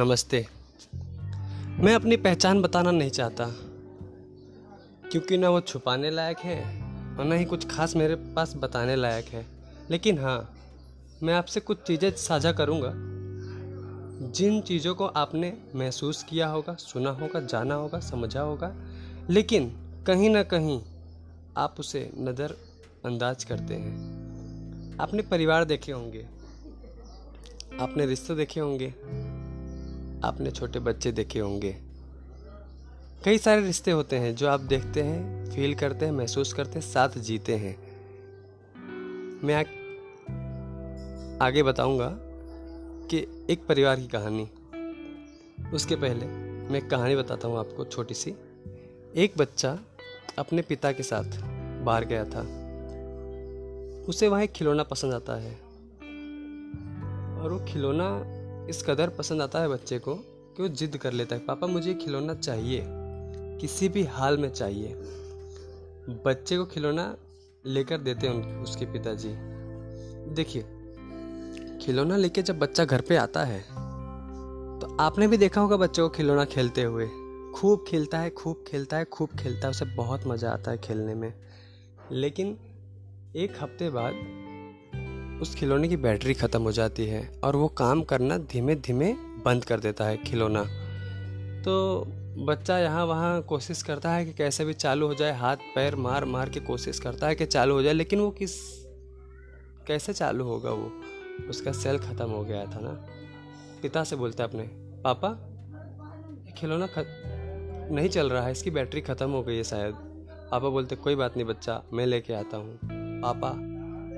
नमस्ते। मैं अपनी पहचान बताना नहीं चाहता, क्योंकि ना वो छुपाने लायक है और ना ही कुछ खास मेरे पास बताने लायक है। लेकिन हाँ मैं आपसे कुछ चीज़ें साझा करूँगा। जिन चीज़ों को आपने महसूस किया होगा, सुना होगा, जाना होगा, समझा होगा, लेकिन कहीं ना कहीं आप उसे नज़रअंदाज करते हैं। आपने परिवार देखे होंगे, आपने रिश्ते देखे होंगे आपने छोटे बच्चे देखे होंगे। कई सारे रिश्ते होते हैं जो आप देखते हैं फील करते हैं महसूस करते हैं साथ जीते हैं। मैं आ, आगे बताऊँगा कि एक परिवार की कहानी। उसके पहले मैं कहानी बताता हूँ आपको छोटी सी। एक बच्चा अपने पिता के साथ बाहर गया था। उसे वहाँ एक खिलौना पसंद आता है। और वो खिलौना इस कदर पसंद आता है बच्चे को कि वो जिद कर लेता है, पापा, मुझे खिलौना चाहिए। किसी भी हाल में चाहिए। बच्चे को खिलौना लेकर देते हैं उसके पिताजी। देखिए, खिलौना लेके जब बच्चा घर पे आता है तो आपने भी देखा होगा बच्चों को खिलौना खेलते हुए। खूब खेलता है, खूब खेलता है, खूब खेलता है, उसे बहुत मज़ा आता है खेलने में। लेकिन एक हफ़्ते बाद उस खिलौने की बैटरी ख़त्म हो जाती है और वो काम करना धीमे धीमे बंद कर देता है खिलौना। तो बच्चा यहाँ वहाँ कोशिश करता है कि कैसे भी चालू हो जाए, हाथ पैर मार मार के कोशिश करता है कि चालू हो जाए, लेकिन वो किस, कैसे चालू होगा वो? उसका सेल ख़त्म हो गया था ना। पिता से बोलता है अपने, पापा खिलौना खत... नहीं चल रहा है, इसकी बैटरी ख़त्म हो गई है शायद। पापा बोलते, कोई बात नहीं बच्चा, मैं लेके आता हूँ। पापा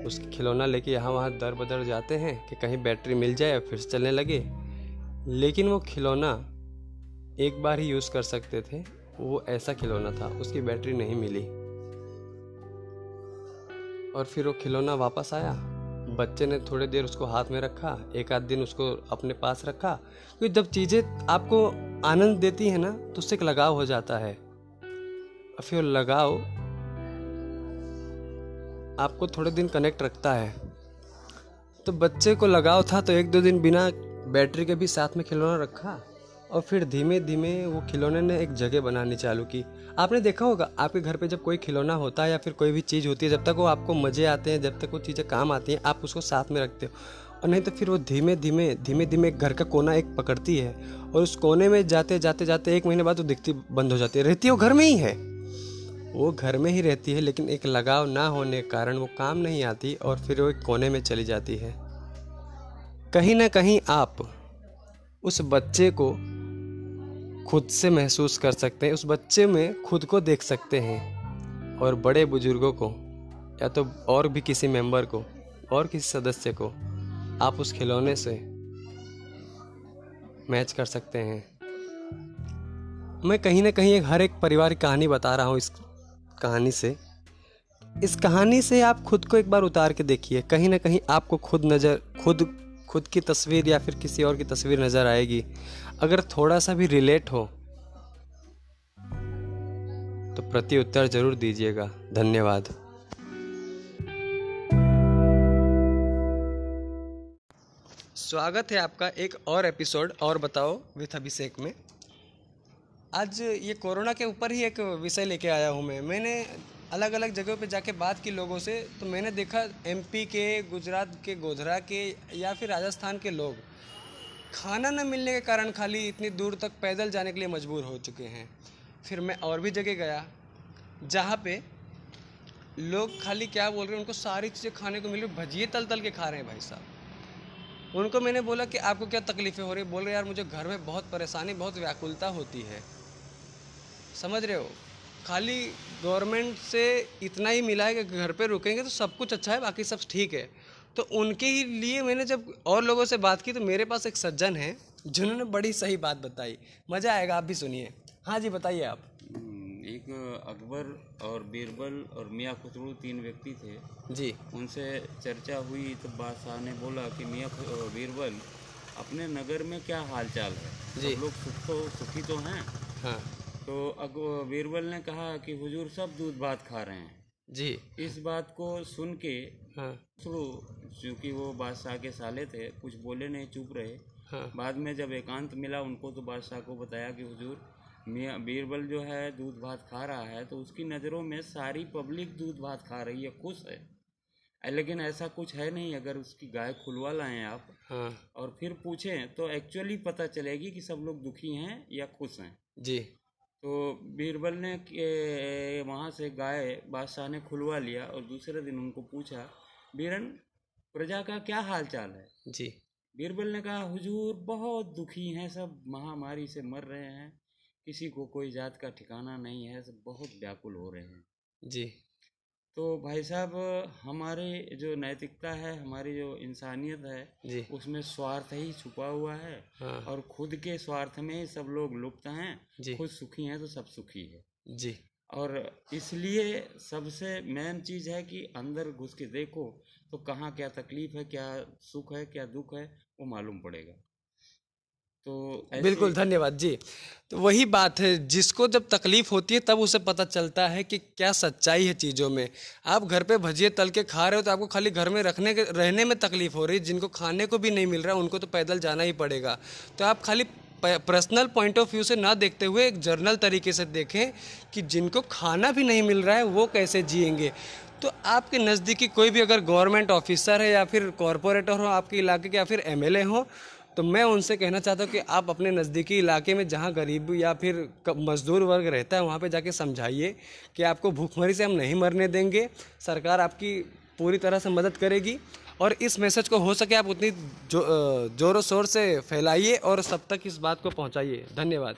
उसकी खिलौना लेके यहाँ वहाँ दर बदर जाते हैं कि कहीं बैटरी मिल जाए फिर चलने लगे। लेकिन वो खिलौना एक बार ही यूज़ कर सकते थे। वो ऐसा खिलौना था, उसकी बैटरी नहीं मिली। और फिर वो खिलौना वापस आया। बच्चे ने थोड़ी देर उसको हाथ में रखा, एक आध दिन उसको अपने पास रखा। क्योंकि जब चीज़ें आपको आनंद देती हैं ना तो उससे एक लगाव हो जाता है। और फिर लगाव आपको थोड़े दिन कनेक्ट रखता है। तो बच्चे को लगाव था तो एक दो दिन बिना बैटरी के भी साथ में खिलौना रखा और फिर धीमे धीमे वो खिलौने ने एक जगह बनानी चालू की। आपने देखा होगा, आपके घर पे जब कोई खिलौना होता है या फिर कोई भी चीज़ होती है, जब तक वो आपको मज़े आते हैं, जब तक वो चीज़ें काम आती हैं, आप उसको साथ में रखते हो। और नहीं तो फिर वो धीमे धीमे धीमे धीमे घर का कोना एक पकड़ती है और उस कोने में जाते जाते जाते एक महीने बाद वो दिखती बंद हो जाती है। रहती वो घर में ही है। वो घर में ही रहती है, लेकिन एक लगाव ना होने के कारण वो काम नहीं आती और फिर वो एक कोने में चली जाती है। कहीं ना कहीं आप उस बच्चे को खुद से महसूस कर सकते हैं, उस बच्चे में खुद को देख सकते हैं और बड़े बुज़ुर्गों को, या तो और भी किसी मेंबर को, और किसी सदस्य को आप उस खिलौने से मैच कर सकते हैं। मैं कहीं ना कहीं एक हर एक परिवार की कहानी बता रहा हूँ इस कहानी से। इस कहानी से आप खुद को एक बार उतार के देखिए, कहीं ना कहीं आपको खुद नज़र, खुद खुद की तस्वीर या फिर किसी और की तस्वीर नज़र आएगी। अगर थोड़ा सा भी रिलेट हो तो प्रति उत्तर ज़रूर दीजिएगा। धन्यवाद। स्वागत है आपका एक और एपिसोड और बताओ विथ अभिषेक में। आज ये कोरोना के ऊपर ही एक विषय लेके आया हूँ मैं। मैंने अलग अलग जगहों पे जाके बात की लोगों से तो मैंने देखा एमपी के, गुजरात के, गोधरा के या फिर राजस्थान के लोग खाना न मिलने के कारण खाली इतनी दूर तक पैदल जाने के लिए मजबूर हो चुके हैं। फिर मैं और भी जगह गया, जहाँ पे लोग खाली क्या बोल रहे हैं, उनको सारी चीज़ें खाने को मिल रही, भजिए तल तल के खा रहे हैं भाई साहब। उनको मैंने बोला कि आपको क्या तकलीफ़ें हो रही? बोल रहे यार, मुझे घर में बहुत परेशानी, बहुत व्याकुलता होती है। समझ रहे हो? खाली गवर्नमेंट से इतना ही मिला है कि घर पे रुकेंगे तो सब कुछ अच्छा है बाकी सब ठीक है। तो उनके ही लिए मैंने जब और लोगों से बात की तो मेरे पास एक सज्जन है जिन्होंने बड़ी सही बात बताई। मज़ा आएगा आप भी सुनिए। हाँ जी बताइए आप। एक अकबर और बीरबल और मियाँ खुसरू तीन व्यक्ति थे। जी। उनसे चर्चा हुई तो बादशाह ने बोला कि मियाँ बीरबल अपने नगर में क्या हालचाल है? जी। लोग सुख तो सुखी तो हैं? हाँ। तो बीरबल ने कहा कि हुजूर सब दूध भात खा रहे हैं। जी। इस बात को सुन के हाँ। चूँकि वो बादशाह के साले थे कुछ बोले नहीं चुप रहे। हाँ। बाद में जब एकांत मिला उनको तो बादशाह को बताया कि हुजूर मियाँ बीरबल जो है दूध भात खा रहा है तो उसकी नज़रों में सारी पब्लिक दूध भात खा रही है खुश है। लेकिन ऐसा कुछ है नहीं अगर उसकी गाय खुलवा लाएँ आप हाँ। और फिर पूछें तो एक्चुअली पता चलेगी कि सब लोग दुखी हैं या खुश हैं। जी। तो बीरबल ने वहाँ से गाय बादशाह ने खुलवा लिया और दूसरे दिन उनको पूछा बीरन प्रजा का क्या हाल चाल है? जी। बीरबल ने कहा हुजूर बहुत दुखी हैं सब महामारी से मर रहे हैं। किसी को कोई जात का ठिकाना नहीं है सब बहुत व्याकुल हो रहे हैं। जी। तो भाई साहब हमारे जो नैतिकता है हमारी जो इंसानियत है उसमें स्वार्थ ही छुपा हुआ है। हाँ। और खुद के स्वार्थ में ही सब लोग लुप्त हैं खुद सुखी हैं तो सब सुखी है। जी। और इसलिए सबसे मेन चीज़ है कि अंदर घुस के देखो तो कहाँ क्या तकलीफ़ है क्या सुख है क्या दुख है वो मालूम पड़ेगा। तो बिल्कुल धन्यवाद। जी तो वही बात है जिसको जब तकलीफ़ होती है तब उसे पता चलता है कि क्या सच्चाई है चीज़ों में। आप घर पे भजिए तल के खा रहे हो तो आपको खाली घर में रखने के रहने में तकलीफ़ हो रही है जिनको खाने को भी नहीं मिल रहा उनको तो पैदल जाना ही पड़ेगा। तो आप खाली पर्सनल पॉइंट ऑफ़ व्यू से ना देखते हुए एक जर्नल तरीके से देखें कि जिनको खाना भी नहीं मिल रहा है वो कैसे जिएँगे। तो आपके नज़दीकी कोई भी अगर गवर्नमेंट ऑफिसर है या फिर कॉरपोरेटर हो आपके इलाके के या फिर एमएलए हो तो मैं उनसे कहना चाहता हूँ कि आप अपने नज़दीकी इलाके में जहाँ गरीब या फिर मजदूर वर्ग रहता है वहाँ पे जाके समझाइए कि आपको भूखमरी से हम नहीं मरने देंगे। सरकार आपकी पूरी तरह से मदद करेगी और इस मैसेज को हो सके आप उतनी जो, जोरों शोर से फैलाइए और सब तक इस बात को पहुँचाइए। धन्यवाद।